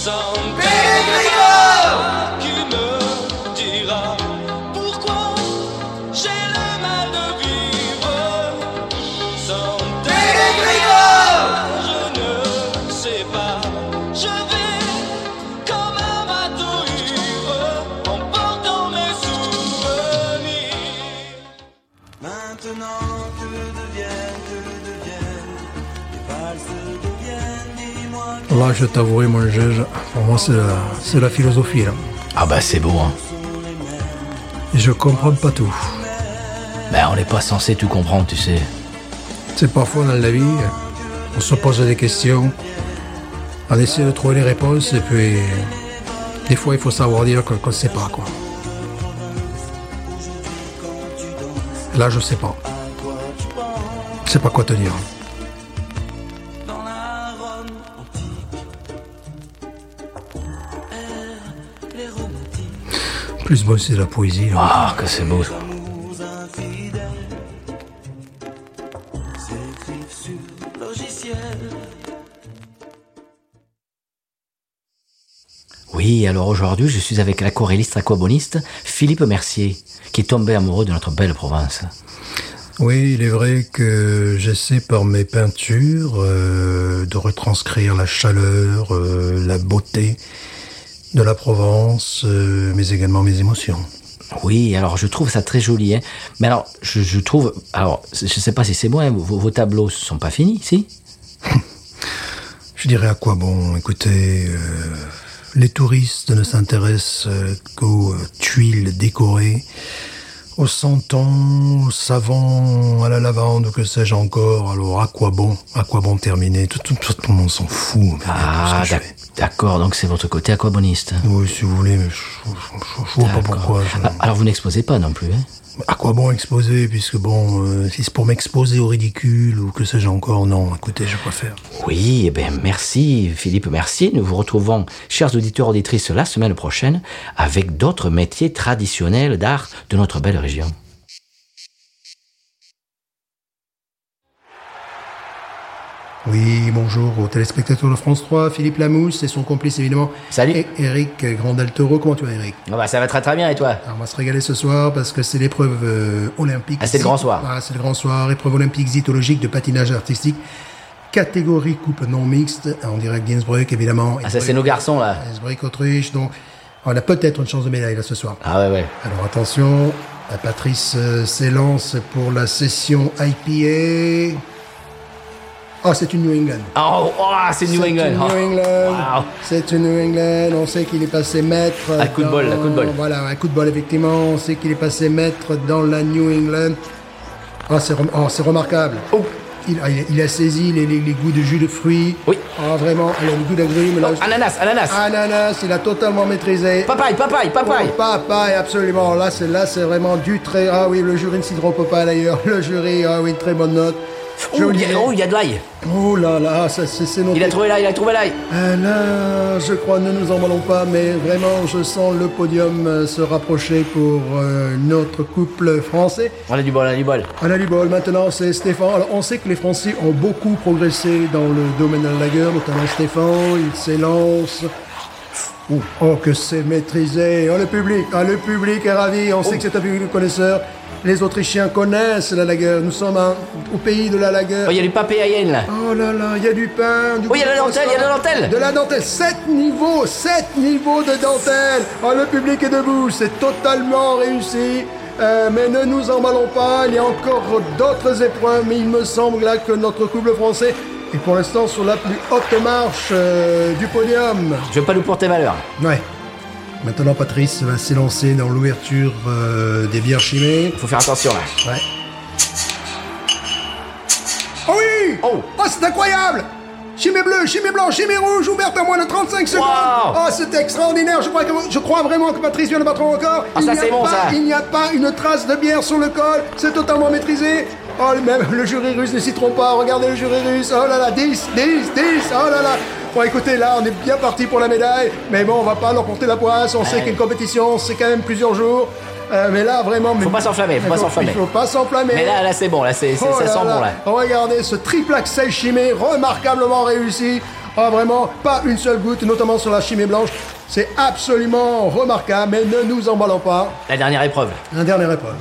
Sans Là, je t'avouerai, mon juge, pour moi, c'est la, la philosophie. Là. Ah bah c'est beau, hein. Et je comprends pas tout. Ben on n'est pas censé tout comprendre, tu sais. C'est parfois dans la vie, on se pose des questions, on essaie de trouver les réponses, et puis des fois, il faut savoir dire qu'on ne sait pas, quoi. Là, je sais pas. Je sais pas quoi te dire. Plus bon, c'est de la poésie. Ah, que c'est beau ça. Oui, alors aujourd'hui, je suis avec l'aquarelliste aquaboniste Philippe Mercier, qui est tombé amoureux de notre belle province. Oui, il est vrai que j'essaie par mes peintures euh, de retranscrire la chaleur, euh, la beauté de la Provence, euh, mais également mes émotions. Oui, alors je trouve ça très joli, hein. Mais alors, je, je trouve, alors, je sais pas si c'est moi, hein, vos, vos tableaux sont pas finis, si Je dirais à quoi bon Écoutez, euh, les touristes ne s'intéressent euh, qu'aux tuiles décorées, aux santons, aux savons, à la lavande, que sais-je encore. Alors à quoi bon À quoi bon terminer? Tout, tout, tout le monde s'en fout. Ah, d'accord, donc c'est votre côté aquaboniste. Oui, si vous voulez, mais je, je vois pas pourquoi. je- Ah, Alors vous n'exposez pas non plus, hein? À quoi bon exposer Puisque bon, euh, si c'est pour m'exposer au ridicule ou que sais-je encore, non. Écoutez, je préfère. Oui, eh bien, merci Philippe Mercier. Nous vous retrouvons, chers auditeurs auditrices, la semaine prochaine avec d'autres métiers traditionnels d'art de notre belle région. Oui, bonjour aux téléspectateurs de France 3, Philippe Lamousse et son complice évidemment. Salut. Et Eric Grandaltero, comment tu vas Eric Ah bah, ça va très très bien et toi? Alors, On va se régaler ce soir parce que c'est l'épreuve euh, olympique. Ah, c'est le grand soir. Ah, c'est le grand soir, épreuve olympique zytologique de patinage artistique, catégorie coupe non mixte, en direct d'Innsbruck évidemment. Ah ça c'est nos garçons là. Innsbruck, Autriche, donc on a peut-être une chance de médaille là ce soir. Ah ouais ouais. Alors attention, Patrice euh, s'élance pour la session IPA. Oh, c'est une New England. Oh, oh, c'est New C'est England. une New Oh. England. Wow. C'est une New England. On sait qu'il est passé maître. Un coup de bol, un coup de bol. Voilà, un coup de bol, effectivement. On sait qu'il est passé maître dans la New England. Ah, c'est rem- oh, c'est remarquable. Oh. Il, a, il a saisi les, les- les goûts de jus de fruits. Oui. Ah, vraiment, il a le goût d'agrumes. Oh, ananas, ananas. Ananas, il a totalement maîtrisé. Papaye, papaye, papaye. Papaye, absolument. Là, c'est là, c'est vraiment du très. Ah oui, le jury ne s'y trompe pas d'ailleurs. Le jury, ah oui, très bonne note. Oh, il y a, oh, il y a de l'ail. Oh là là, ça c'est noté. Il a trouvé l'ail, il a trouvé l'ail. Ah là, je crois, ne nous emballons pas, mais vraiment, je sens le podium euh, se rapprocher pour euh, notre couple français. On a du bol, on a du bol. On a du bol, maintenant c'est Stéphane. Alors, on sait que les Français ont beaucoup progressé dans le domaine de la lagueur, notamment Stéphane, il s'élance. Oh, oh, que c'est maîtrisé. Oh, le public, ah, le public est ravi. On sait que c'est un public de connaisseurs. Les Autrichiens connaissent la lagueur. Nous sommes un- au pays de la lagueur. Oh, il y a du papé à yen là. Oh là là, il y a du pain, du Oh, il y a de la dentelle, il y a de la dentelle. De la dentelle, 7 niveaux, 7 niveaux de dentelle. Oh, le public est debout, c'est totalement réussi. Euh, mais ne nous emballons pas, il y a encore d'autres épreuves, mais il me semble là que notre couple français est pour l'instant sur la plus haute marche euh, du podium. Je veux pas nous porter malheur. Ouais. Maintenant, Patrice va s'élancer dans l'ouverture euh, des bières chimées. Faut faire attention là. Ouais. Oh oui Oh. Oh, c'est incroyable Chimée bleue, chimée blanche, chimée rouge, ouverte en moins de 35 secondes Wow. Oh, c'est extraordinaire je crois, que, je crois vraiment que Patrice vient de battre un record Ah, n'y a bon. Il n'y a pas une trace de bière sur le col, c'est totalement maîtrisé Oh, même le jury russe ne s'y trompe pas, regardez le jury russe Oh là là, 10, 10, 10, oh là là Bon, écoutez, là, on est bien parti pour la médaille, mais bon, on va pas leur porter la poisse, on sait qu'une compétition, c'est quand même plusieurs jours, Euh, mais là, vraiment... Faut pas s'enflammer, faut pas s'enflammer. Il faut pas s'enflammer Mais là, là c'est bon, là c'est, Oh ça là sent là. bon là. Regardez ce triple axel chimé remarquablement réussi. Ah, vraiment, pas une seule goutte, notamment sur la chimée blanche. C'est absolument remarquable, mais ne nous emballons pas. La dernière épreuve. La dernière épreuve.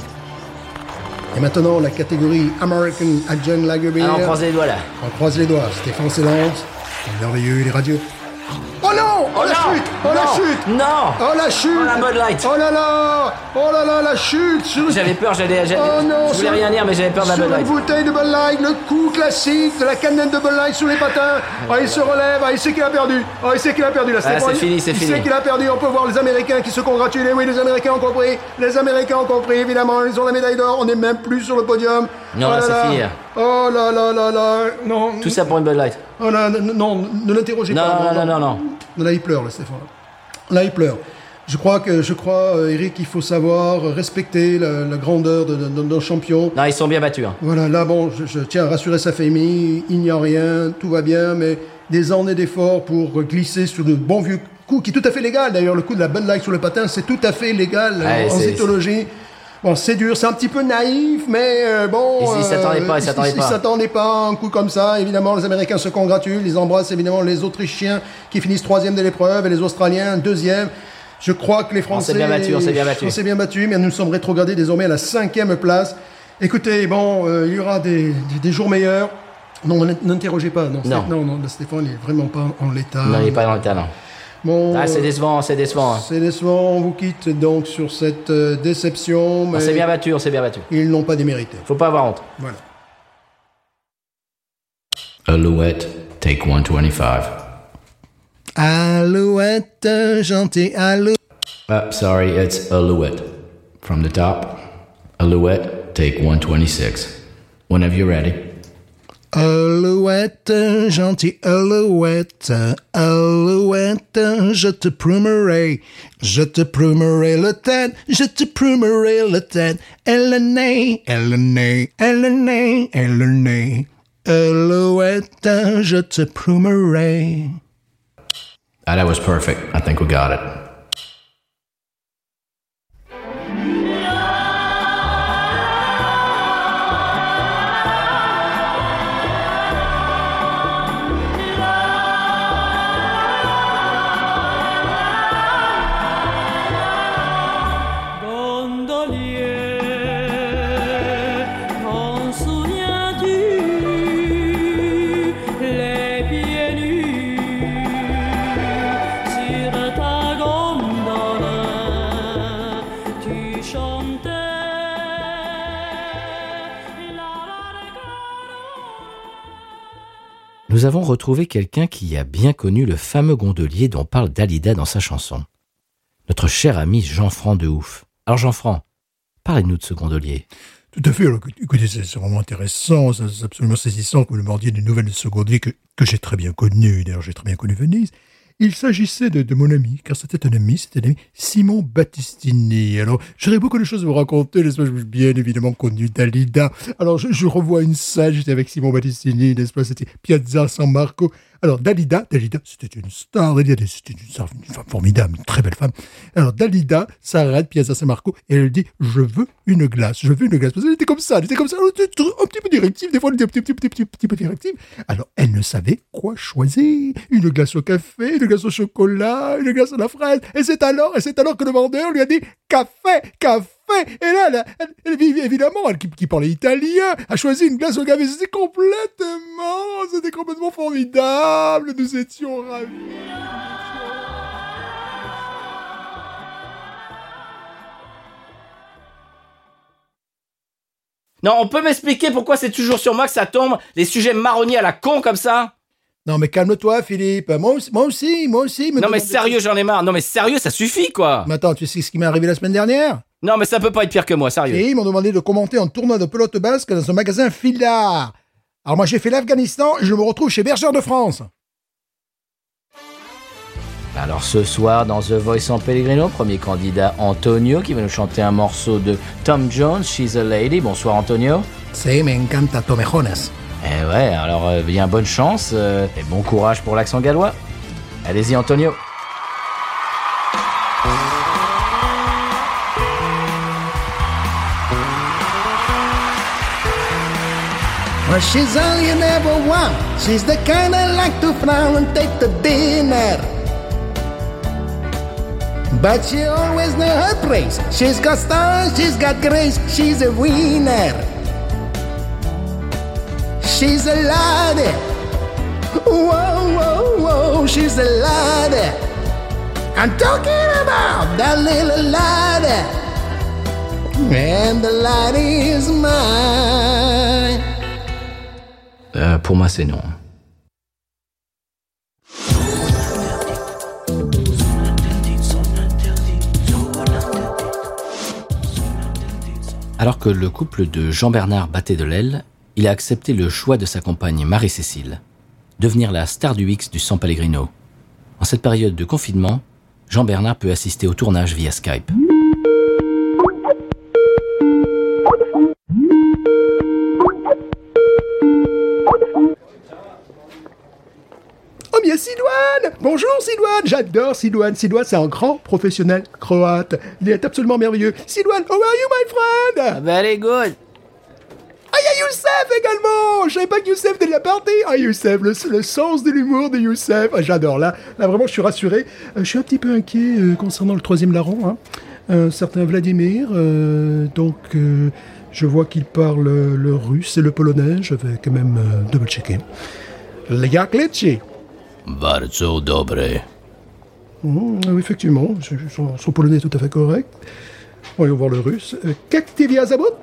Et maintenant, la catégorie American Adjunct Lager Beer. Alors, on croise les doigts là. On croise les doigts. Stéphane s'élance. Merveilleux, il est radieux. Oh non Oh, la non chute Oh la Non chute Non Oh la chute Oh, la Bud Light Oh là là Oh là là, la chute sur- J'avais peur, j'allais. Oh non je voulais sur- rien dire, mais j'avais peur de la Sur Bud une Light. bouteille de Bud Light, le coup classique de la canette de Bud Light sur les patins. Ah, il se relève, ah, il sait qu'il a perdu. Ah, il sait qu'il a perdu là. Ah, c'est fini, c'est il fini. sait qu'il a perdu. On peut voir les Américains qui se congratulent. Oui, les Américains ont compris. Les Américains ont compris, évidemment. Ils ont la médaille d'or. On n'est même plus sur le podium. Non, Oh là, là c'est fini, là. Oh là là là là. Non. Tout ça pour une Bud Light. Oh là, non, non, ne l'interrogez Non, pas. non, non, non, non. Là, il pleure, là, Stéphane. Là, il pleure. Je crois que, je crois, euh, Eric, il faut savoir respecter la, la grandeur de, de, de nos champions. Non, ils sont bien battus. hein. Voilà, là, bon, je, je tiens à rassurer sa famille. Il n'y a rien, tout va bien, mais des années d'efforts pour glisser sur de bons vieux coups, qui est tout à fait légal. D'ailleurs, le coup de la Bud Light sur le patin, c'est tout à fait légal Ouais, en c'est- cétologie. Bon, c'est dur, c'est un petit peu naïf, mais euh, bon. Ils- ils s'attendaient pas, ils s'attendaient pas. s'attendaient pas à un coup comme ça. Évidemment, les Américains se congratulent. Ils embrassent évidemment les Autrichiens qui finissent troisième de l'épreuve et les Australiens deuxième. Je crois que les Français. s'est bien battu, on s'est bien battu. On s'est bien battu, mais nous sommes rétrogradés désormais à la cinquième place. Écoutez, bon, euh, il y aura des, des, des jours meilleurs. Non, n'in- n'interrogez pas. Non, Non. Non, non, Stéphane, il est vraiment pas en l'état. Non, il n'est pas dans le talent. Bon, Ah, c'est euh, décevant, c'est décevant. hein. c'est décevant. On vous quitte donc sur cette euh, déception, On mais s'est bien battu, on s'est bien battu. ils n'ont pas démérité. Faut pas avoir honte. Voilà. Alouette, take 125. Alouette, gentil alouette. Uh, sorry, it's Alouette. From the top, Alouette, take 126. Whenever you're ready. Alouette, gentil alouette, alouette, je te prumerai, je te prumerai la tête, je te prumerai la tête, et le nez, et le nez, et le nez, et le nez. Alouette, je te prumerai. Ah, that was perfect. I think we got it. Nous avons retrouvé quelqu'un qui a bien connu le fameux gondolier dont parle Dalida dans sa chanson. Notre cher ami Jean-Franc de Ouf. Alors Jean-Franc, parlez-nous de ce gondolier. Tout à fait. Écoutez, c'est vraiment intéressant, c'est absolument saisissant que vous me demandiez des nouvelles de ce gondolier que, que j'ai très bien connu. D'ailleurs, j'ai très bien connu Venise. Il s'agissait de, mon ami, car c'était un ami, c'était Simon Battistini. Alors, j'aurais beaucoup de choses à vous raconter, n'est-ce pas? Bien évidemment connu Dalida. Alors, je, je revois une scène, j'étais avec Simon Battistini, n'est-ce pas? C'était Piazza San Marco. Alors, Dalida, Dalida, c'était une star, c'était une, une femme formidable, une très belle femme. Alors, Dalida s'arrête, Piazza San Marco, et elle dit, je veux une glace, je veux une glace. Parce qu'elle était comme ça, elle était comme ça, un petit peu directive, des fois elle était un petit, petit, petit, petit peu directive. Alors, elle ne savait quoi choisir. Une glace au café, une glace au chocolat, une glace à la fraise. Et c'est alors, et c'est alors que le vendeur lui a dit, café, café. Et là, elle, elle- évidemment, elle qui, qui parlait italien, a choisi une glace au café. C'était complètement, c'était complètement formidable. Nous étions ravis. Non, on peut m'expliquer pourquoi c'est toujours sur moi que ça tombe, les sujets marronniers à la con comme ça? Non, mais calme-toi, Philippe. Moi aussi, moi aussi, moi aussi. me Non mais sérieux, j'en ai marre. Non mais sérieux, ça suffit quoi. Mais attends, tu sais ce qui m'est arrivé la semaine dernière? Non mais ça peut pas être pire que moi, sérieux. Et ils m'ont demandé de commenter un tournoi de pelote basque dans un magasin Fila. Alors moi, j'ai fait l'Afghanistan et je me retrouve chez Bergère de France. Alors ce soir, dans The Voice en Pellegrino, premier candidat Antonio qui va nous chanter un morceau de Tom Jones, She's a Lady. Bonsoir Antonio. Sí, me encanta Tomejones. Eh ouais, alors euh, bien bonne chance euh, et bon courage pour l'accent gallois. Allez-y Antonio. Well, she's all you never want. She's the kind I like to frown and take to dinner. But she always know her place. She's got stars, she's got grace, she's a winner. She's a lady. Whoa, whoa, whoa, she's a lady. I'm talking about that little lady. And the lady is mine. Euh, pour moi, c'est non. Alors que le couple de Jean-Bernard battait de l'aile, il a accepté le choix de sa compagne Marie-Cécile, devenir la star du X du San Pellegrino. En cette période de confinement, Jean-Bernard peut assister au tournage via Skype. Bonjour Silouane J'adore Silouane. Silouane, c'est un grand professionnel croate. Il est absolument merveilleux. Silouane, how are you, my friend? Very good. Ah, il y a Youssef également Je savais pas que Youssef était de la partie Ah, Youssef, le, le sens de l'humour de Youssef Ah, J'adore, là, là, vraiment, je suis rassuré. Euh, je suis un petit peu inquiet euh, concernant le troisième larron, hein. Un certain Vladimir, euh, donc... euh, je vois qu'il parle euh, le russe et le polonais, je vais quand même euh, double-checker. Jak leci Bardzo dobry. Mmh, effectivement, son, son, polonais est tout à fait correct. Voyons voir le russe. Euh, Kaktivia Zabot?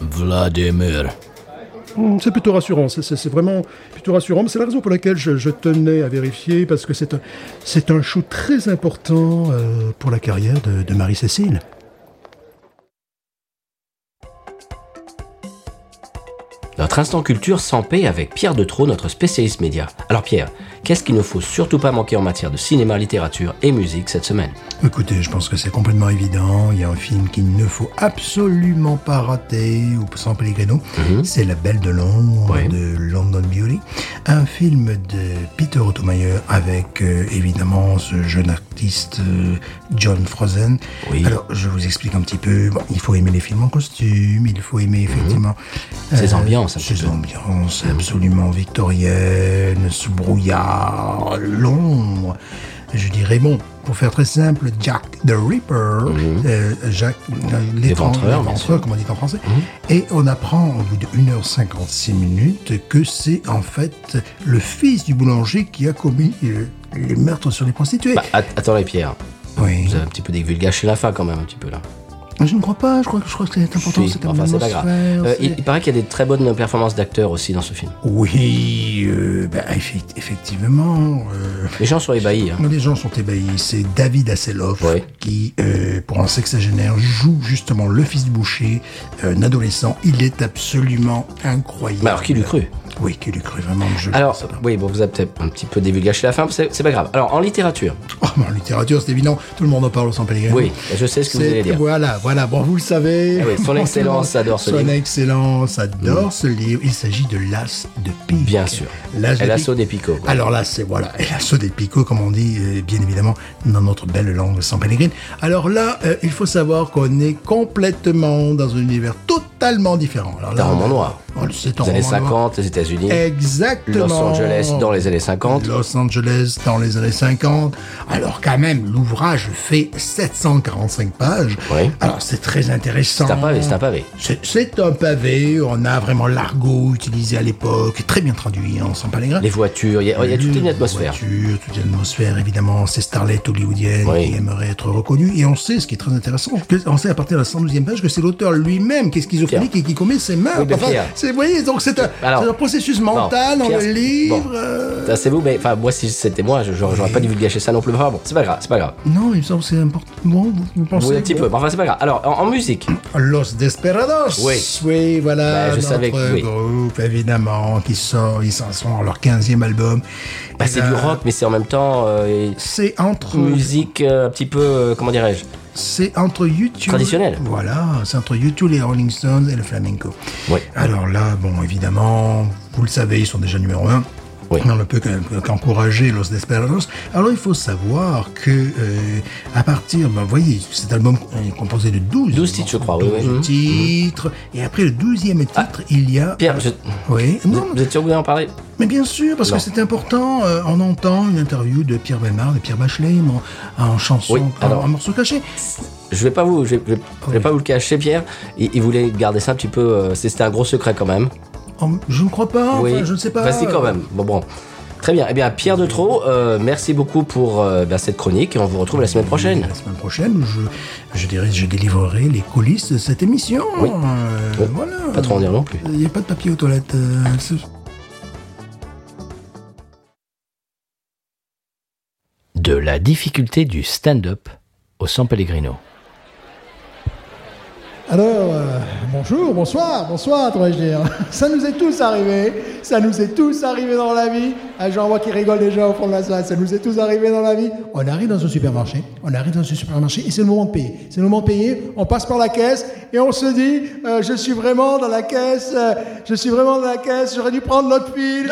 Vladimir. Hmm, c'est plutôt rassurant, c'est vraiment plutôt rassurant. C'est la raison pour laquelle je, je, tenais à vérifier, parce que c'est un, un shoot très important euh, pour la carrière de, de Marie-Cécile. Notre instant culture s'en paie avec Pierre de Trot, notre spécialiste média. Alors Pierre, qu'est-ce qu'il ne faut surtout pas manquer en matière de cinéma, littérature et musique cette semaine? Écoutez, je pense que c'est complètement évident. Il y a un film qu'il ne faut absolument pas rater au San Pellegrino. C'est La Belle de Londres de London Beauty. Un film de Peter Ottomeyer avec euh, évidemment ce jeune artiste euh, John Frozen. Oui. Alors, je vous explique un petit peu. Bon, il faut aimer les films en costume. Il faut aimer effectivement Ces ambiances, un petit ces ambiances absolument victoriennes, ce brouillard, Londres. Je dirais, bon, pour faire très simple, Jack the Ripper, euh, Jack euh, L'éventreur, comme on dit en français. Et on apprend au bout de 1h56 minutes que c'est en fait le fils du boulanger qui a commis euh, les meurtres sur les prostituées. bah, att- Attendez Pierre, vous avez un petit peu divulgaché la fin quand même un petit peu là. Je ne crois pas, je crois, je crois que c'est important. Si, enfin c'est pas grave. Euh, il, il paraît qu'il y a des très bonnes performances d'acteurs aussi dans ce film. Oui, euh, effect- effectivement. euh, Les gens sont ébahis. hein. Les gens sont ébahis. C'est David Hasselhoff Ouais. qui, pour un sexagénaire, joue justement le fils du boucher, un adolescent. Il est absolument incroyable. Alors qui l'eût cru? Oui, qui l'eût cru, vraiment. Je Alors, oui, bon, vous avez peut-être un petit peu divulgaché la fin, mais c'est pas grave. Alors, en littérature, Oh, en littérature, c'est évident. Tout le monde en parle au San Pellegrino. oui, je sais ce que vous allez dire. Voilà, voilà. Bon, vous le savez. Ah oui, son Excellence adore ce Son livre. Excellence adore ce livre. Il s'agit de l'As de pique. Bien sûr. L'As de pique. des picots. quoi. Alors là, c'est voilà, l'assaut des picots, comme on dit, euh, bien évidemment, dans notre belle langue sans pellegrine. Alors là, euh, il faut savoir qu'on est complètement dans un univers totalement différent. Alors C'est là, un roman on- noir. C'est un Les années roman noir. 50, les États-Unis, Exactement. Los Angeles dans les années 50. Los Angeles dans les années 50. Alors quand même, l'ouvrage fait 745 pages. Oui. Alors c'est très intéressant. C'est un pavé, c'est un pavé. C'est- C'est un pavé, on a vraiment l'argot utilisé à l'époque, très bien traduit en sans pellegrin. Les voitures, il y a, il y a toute une atmosphère. Voiture, toute une atmosphère, évidemment, ces starlettes hollywoodiennes Oui. qui aimeraient être reconnues. Et on sait, ce qui est très intéressant, que- on sait à partir de la 112e page que c'est l'auteur lui-même qui est schizophrénique et qui commet ses meurtres. Oui, mais vous voyez, donc c'est un, Alors, c'est un processus mental bon, dans Pierre, le livre. bon. euh, c'est vous, mais enfin, moi, si c'était moi, je- j'aurais j'aurais pas divulgaché ça non plus. Enfin, bon, c'est pas grave, c'est pas grave. Non, il me semble que c'est important. Bon, vous, vous pensez Oui, un petit peu, mais enfin, c'est pas grave. Alors, en, en musique, Los Desperados. Oui. Oui, voilà. Bah, je savais que- notre oui. groupe, évidemment, qui sort, ils s'en sont leur 15e album. Bah, c'est du rock, mais c'est en même temps euh, C'est entre, musique euh, un petit peu, euh, comment dirais-je? C'est entre YouTube. Traditionnel. Voilà, c'est entre YouTube, les Rolling Stones et le flamenco. Oui. Alors là, bon, évidemment, vous le savez, ils sont déjà numéro un. Oui. On ne peut qu'en- qu'encourager Los Desperados. Alors il faut savoir que euh, à partir, ben, vous voyez, cet album est composé de 12, 12 titres, je crois, oui, 12 oui. Titres. Et après le 12e titre, il y a... Pierre, je- Oui, vous, non, vous êtes sûr que vous en parler? Mais bien sûr, parce Non. que c'est important. euh, on entend une interview de Pierre Belmar, de Pierre Bachelet, en, en chanson, Oui, en- alors- en, morceau caché. Je vais pas vous, je vais, je vais- je vais pas vous le cacher, Pierre. Il, il voulait garder ça un petit peu. euh, C'était un gros secret quand même. Oh, je ne crois pas, enfin, je ne sais pas. Bah, si, quand même. Bon, bon. Très bien. Eh bien, Pierre de Trot, euh, merci beaucoup pour euh, bah, cette chronique et on vous retrouve la semaine prochaine. La semaine prochaine, je, je dirais, je délivrerai les coulisses de cette émission. Oui. Euh, Oui. Voilà. Pas trop en dire non plus. Il n'y a pas de papier aux toilettes. euh, De la difficulté du stand-up au San Pellegrino. Alors, euh, bonjour, bonsoir, bonsoir, devrais-je dire. Ça nous est tous arrivé, ça nous est tous arrivé dans la vie. Ah, J'en vois qui rigole déjà au fond de la salle, ça nous est tous arrivé dans la vie. On arrive dans un supermarché, on arrive dans un supermarché et c'est le moment de payer. C'est le moment de payer, on passe par la caisse et on se dit, euh, je suis vraiment dans la caisse, euh, je suis vraiment dans la caisse, j'aurais dû prendre l'autre fil.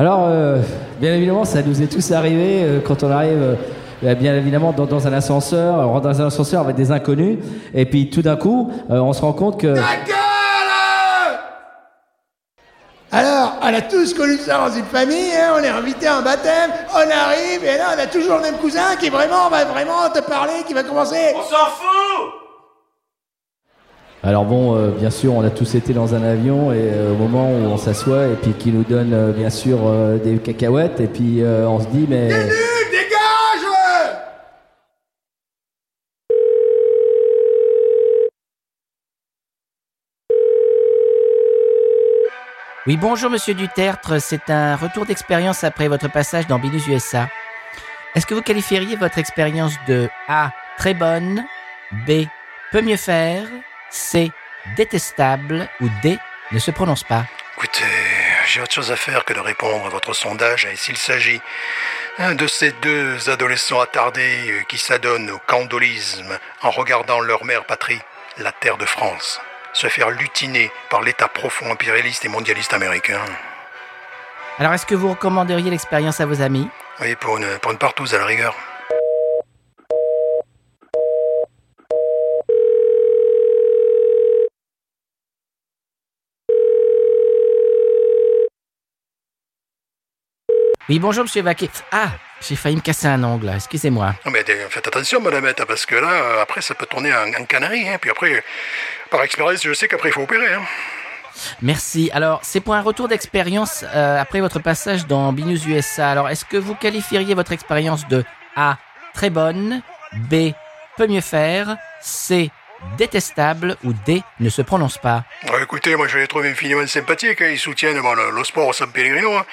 Alors, euh, bien évidemment, ça nous est tous arrivé euh, quand on arrive, euh, bien évidemment, dans, dans un ascenseur, on rentre dans un ascenseur avec des inconnus, et puis tout d'un coup, euh, on se rend compte que... Alors, on a tous connu ça dans une famille, hein, on est invité à un baptême, on arrive et là on a toujours le même cousin qui vraiment va vraiment te parler, qui va commencer. Alors bon, euh, bien sûr, on a tous été dans un avion, et euh, au moment où on s'assoit, et puis qui nous donne, euh, bien sûr, euh, des cacahuètes, et puis euh, on se dit, mais... Oui, bonjour Monsieur Dutertre, c'est un retour d'expérience après votre passage dans Binus USA. Est-ce que vous qualifieriez votre expérience de A. Très bonne, B. Peut mieux faire, C. Détestable ou D. Ne se prononce pas? Écoutez, j'ai autre chose à faire que de répondre à votre sondage, et s'il s'agit hein, de ces deux adolescents attardés euh, qui s'adonnent au candolisme en regardant leur mère patrie, la terre de France, se faire lutiner par l'état profond impérialiste et mondialiste américain. Alors, est-ce que vous recommanderiez l'expérience à vos amis? Oui, pour une, pour une partouze à la rigueur. Oui, bonjour Monsieur Vaquet. Ah, j'ai failli me casser un ongle, excusez-moi. Non, mais faites attention, madamette, parce que là, après, ça peut tourner en, en canari. Hein, puis après, par expérience, je sais qu'après, il faut opérer. Hein. Merci. Alors, c'est pour un retour d'expérience euh, après votre passage dans Binus USA. Alors, est-ce que vous qualifieriez votre expérience de A. Très bonne, B. Peut mieux faire, C. Détestable ou D. Ne se prononce pas Ouais, écoutez, moi, je les trouve infiniment sympathiques. hein. Ils soutiennent bon, le, le sport au San Pellegrino. hein.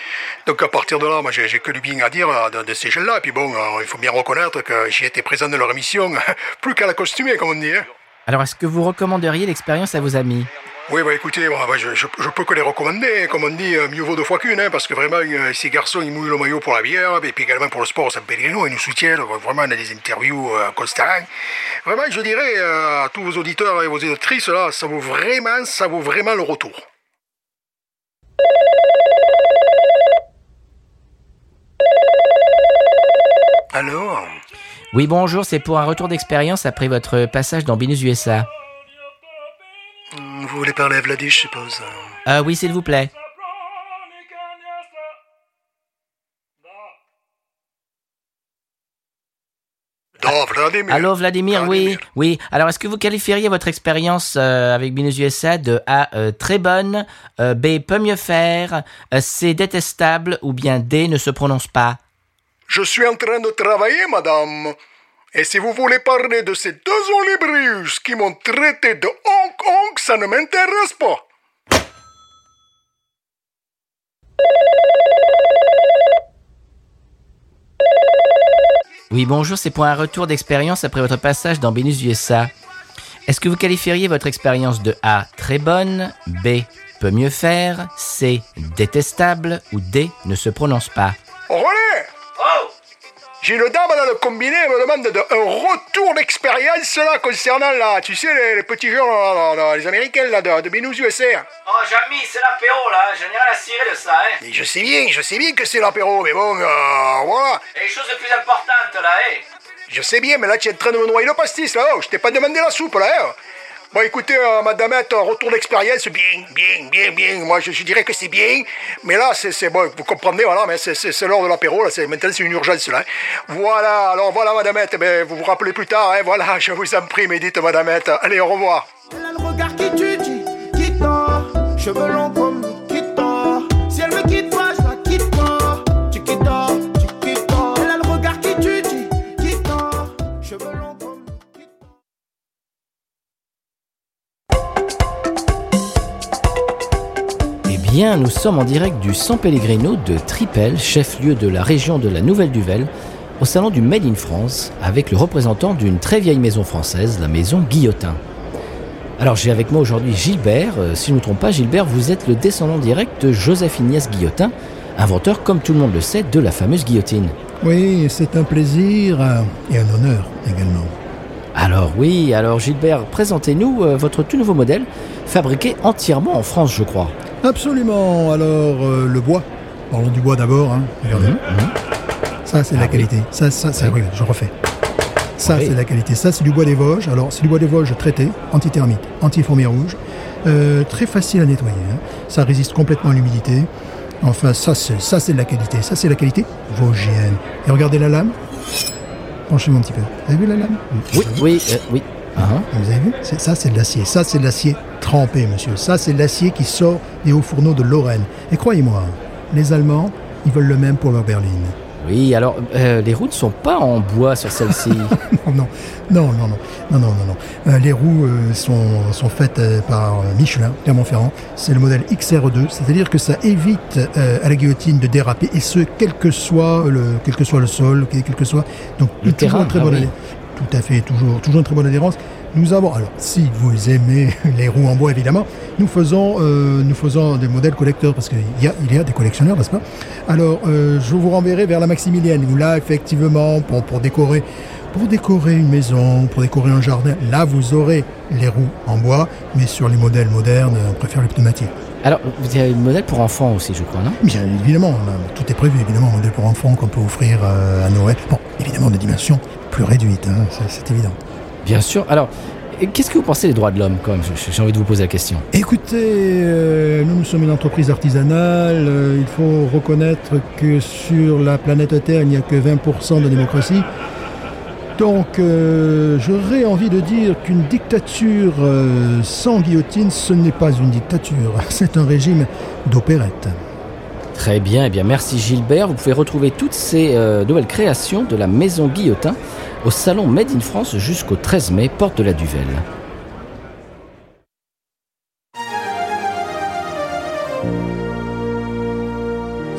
Donc, à partir de là, moi, j'ai j'ai que du bien à dire euh, de, de ces jeunes-là. Puis bon, euh, il faut bien reconnaître que j'y étais présent de leur émission, plus qu'à la costumer, comme on dit. Hein. Alors, est-ce que vous recommanderiez l'expérience à vos amis? Oui, bah écoutez, moi, bah, je, je, peux que les recommander. Comme on dit, euh, mieux vaut deux fois qu'une, hein, parce que vraiment, ces garçons, ils mouillent le maillot pour la bière, et puis également pour le sport au San Pellegrino. Ils nous soutiennent, vraiment, on a des interviews euh, constantes. Vraiment, je dirais euh, à tous vos auditeurs et vos auditrices, là, ça vaut vraiment, ça vaut vraiment le retour. Alors Oui, bonjour, c'est pour un retour d'expérience après votre passage dans Binus USA. Vous voulez parler à Vladi, je suppose Euh, oui, s'il vous plaît. Vladimir. Allô, Vladimir, oui, Vladimir. oui. Alors, est-ce que vous qualifieriez votre expérience euh, avec Binus USA de A, euh, très bonne, euh, B, peut mieux faire, euh, C, détestable ou bien D, ne se prononce pas? Je suis en train de travailler, madame. Et si vous voulez parler de ces deux olibrius qui m'ont traité de Hong Kong, ça ne m'intéresse pas. Oui, bonjour, c'est pour un retour d'expérience après votre passage dans Binus USA. Est-ce que vous qualifieriez votre expérience de A, très bonne, B, peut mieux faire, C, détestable ou D, ne se prononce pas? Une dame dans le combiné, elle me demande de, un retour d'expérience là concernant là, tu sais, les, les petits gens, là, là, là, les Américains là, de, de Binous USA. Oh, Jamy, c'est l'apéro là, je n'ai rien à cirer de ça, hein. Et je sais bien, je sais bien que c'est l'apéro, mais bon, euh, voilà. Et les choses les plus importantes là, hein. Je sais bien, mais là, tu es en train de me noyer le pastis, là. Oh, je t'ai pas demandé la soupe, là. hein. Bon, écoutez, euh, madamette, retour d'expérience, bien, bien, bien, bien. Moi, je, dirais que c'est bien. Mais là, c'est, bon, vous comprenez, voilà, mais c'est, l'heure de l'apéro, là. Maintenant, c'est une urgence, là. hein. Voilà, alors voilà, madamette, eh ben, vous vous rappelez plus tard, hein. Voilà, je vous en prie, médite, madamette. Allez, au revoir. Elle le regard qui tue, qui, qui. Cheveux longs bien, nous sommes en direct du San Pellegrino de Tripel, chef-lieu de la région de la Nouvelle-Duvel, au salon du Made in France, avec le représentant d'une très vieille maison française, la maison Guillotin. Alors j'ai avec moi aujourd'hui Gilbert. Euh, si je ne me trompe pas, Gilbert, vous êtes le descendant direct de Joseph Ignace Guillotin, inventeur, comme tout le monde le sait, de la fameuse guillotine. Oui, c'est un plaisir euh, et un honneur également. Alors oui, alors Gilbert, présentez-nous euh, votre tout nouveau modèle, fabriqué entièrement en France, je crois. Absolument. Alors, euh, le bois. Parlons du bois d'abord. hein. Regardez. Ça, c'est de la Ah qualité. Ça, ça, ça, oui, je refais. Ça, Oui. c'est de la qualité. Ça, c'est du bois des Vosges. Alors, c'est du bois des Vosges traité, anti-thermite, anti-fourmi rouge. Euh, très facile à nettoyer. hein. Ça résiste complètement à l'humidité. Enfin, ça, c'est, ça, c'est de la qualité. Ça, c'est la qualité vosgienne. Et regardez la lame. Penchez-moi un petit peu. Vous avez vu la lame? Oui, oui, euh, oui. Ah, vous avez vu? Ça, c'est de l'acier. Ça, c'est de l'acier trempé, monsieur. Ça, c'est l'acier qui sort des hauts fourneaux de Lorraine. Et croyez-moi, les Allemands, ils veulent le même pour leur berline. Oui, alors euh, les roues ne sont pas en bois sur celle-ci. Non, non, non, non, non, non, non. Euh, les roues euh, sont, sont faites par Michelin, Clermont-Ferrand. C'est le modèle XR2, c'est-à-dire que ça évite à la guillotine de déraper, et ce, quel que soit le, quel que soit le sol, quel, quel que soit. Donc, Le toujours terrain, une très ah bonne oui. adhé- Tout à fait, toujours, toujours une très bonne adhérence. Nous avons, alors, si vous aimez les roues en bois, évidemment, nous faisons, euh, nous faisons des modèles collecteurs, parce qu'il y a, il y a des collectionneurs, n'est-ce pas? Alors, euh, je vous renverrai vers la Maximilienne, où là, effectivement, pour, pour décorer, pour décorer une maison, pour décorer un jardin, là, vous aurez les roues en bois, mais sur les modèles modernes, on préfère les pneumatiques. alors, vous avez un modèle pour enfants aussi, je crois, non? Bien évidemment, tout est prévu, évidemment, un modèle pour enfants qu'on peut offrir euh, à Noël. Bon, évidemment, de dimensions plus réduites, hein, c'est évident. Bien sûr. Alors, qu'est-ce que vous pensez des droits de l'homme, quand même? J'ai envie de vous poser la question. Écoutez, euh, nous, nous sommes une entreprise artisanale. euh, il faut reconnaître que sur la planète Terre, il n'y a que 20% de démocratie. Donc, euh, j'aurais envie de dire qu'une dictature sans guillotine, ce n'est pas une dictature. C'est un régime d'opérette. Très bien, eh bien merci Gilbert. Vous pouvez retrouver toutes ces nouvelles créations de la maison Guillotin au salon Made in France jusqu'au 13 mai, porte de la Duvelle.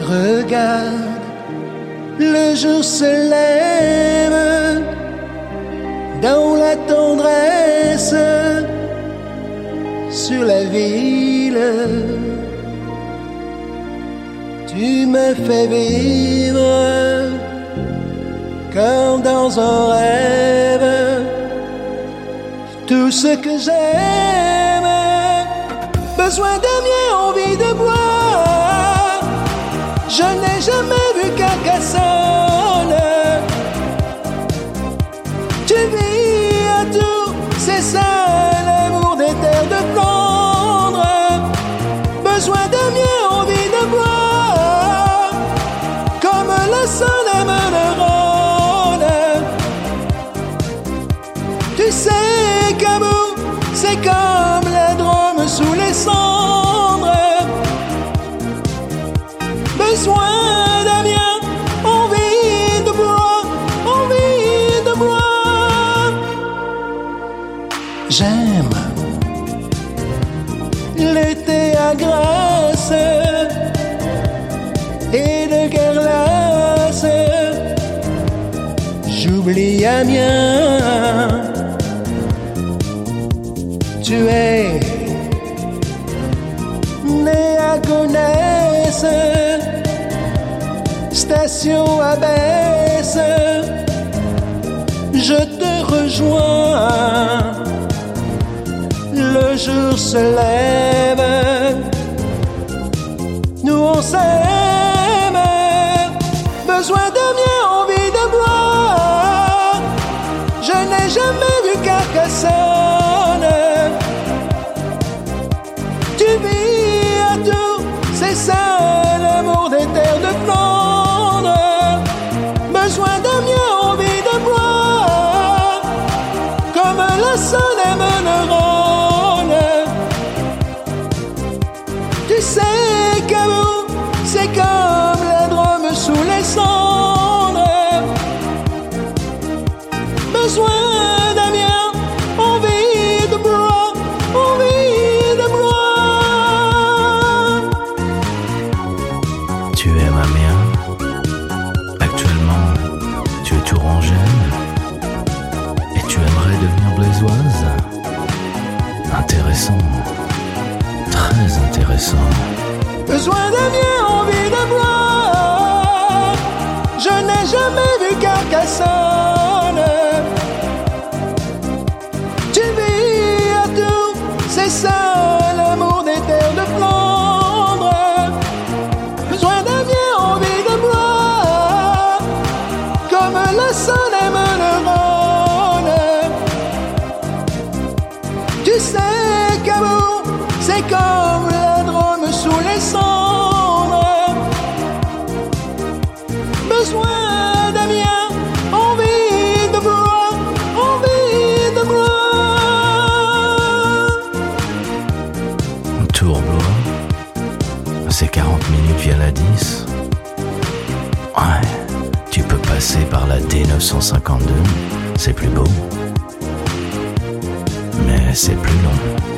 Regarde, le jour se lève dans la tendresse sur la ville. Tu me fais vivre comme dans un rêve tout ce que j'aime. Besoin de mieux, envie de boire. oublie Tu es né à Gonesse, station à abaisse. Je te rejoins. Le jour se lève. Nous on sait. me la sonne et me. When I'm mieux. c'est plus beau, mais c'est plus long.